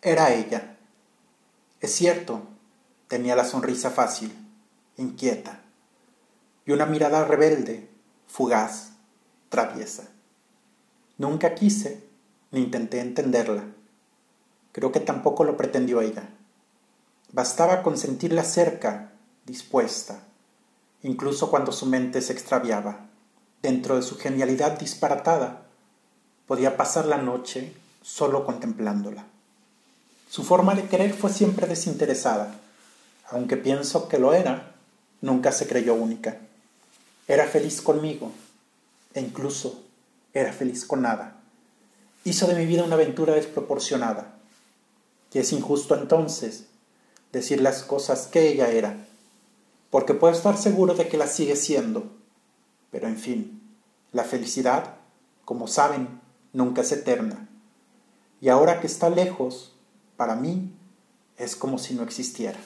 Era ella. Es cierto, tenía la sonrisa fácil, inquieta, y una mirada rebelde, fugaz, traviesa. Nunca quise ni intenté entenderla. Creo que tampoco lo pretendió ella. Bastaba con sentirla cerca, dispuesta, incluso cuando su mente se extraviaba. Dentro de su genialidad disparatada, podía pasar la noche solo contemplándola. Su forma de querer fue siempre desinteresada, aunque pienso que lo era, nunca se creyó única. Era feliz conmigo, e incluso era feliz con nada. Hizo de mi vida una aventura desproporcionada, y es injusto entonces decir las cosas que ella era, porque puedo estar seguro de que la sigue siendo. Pero en fin, la felicidad, como saben, nunca es eterna. Y ahora que está lejos, para mí es como si no existiera.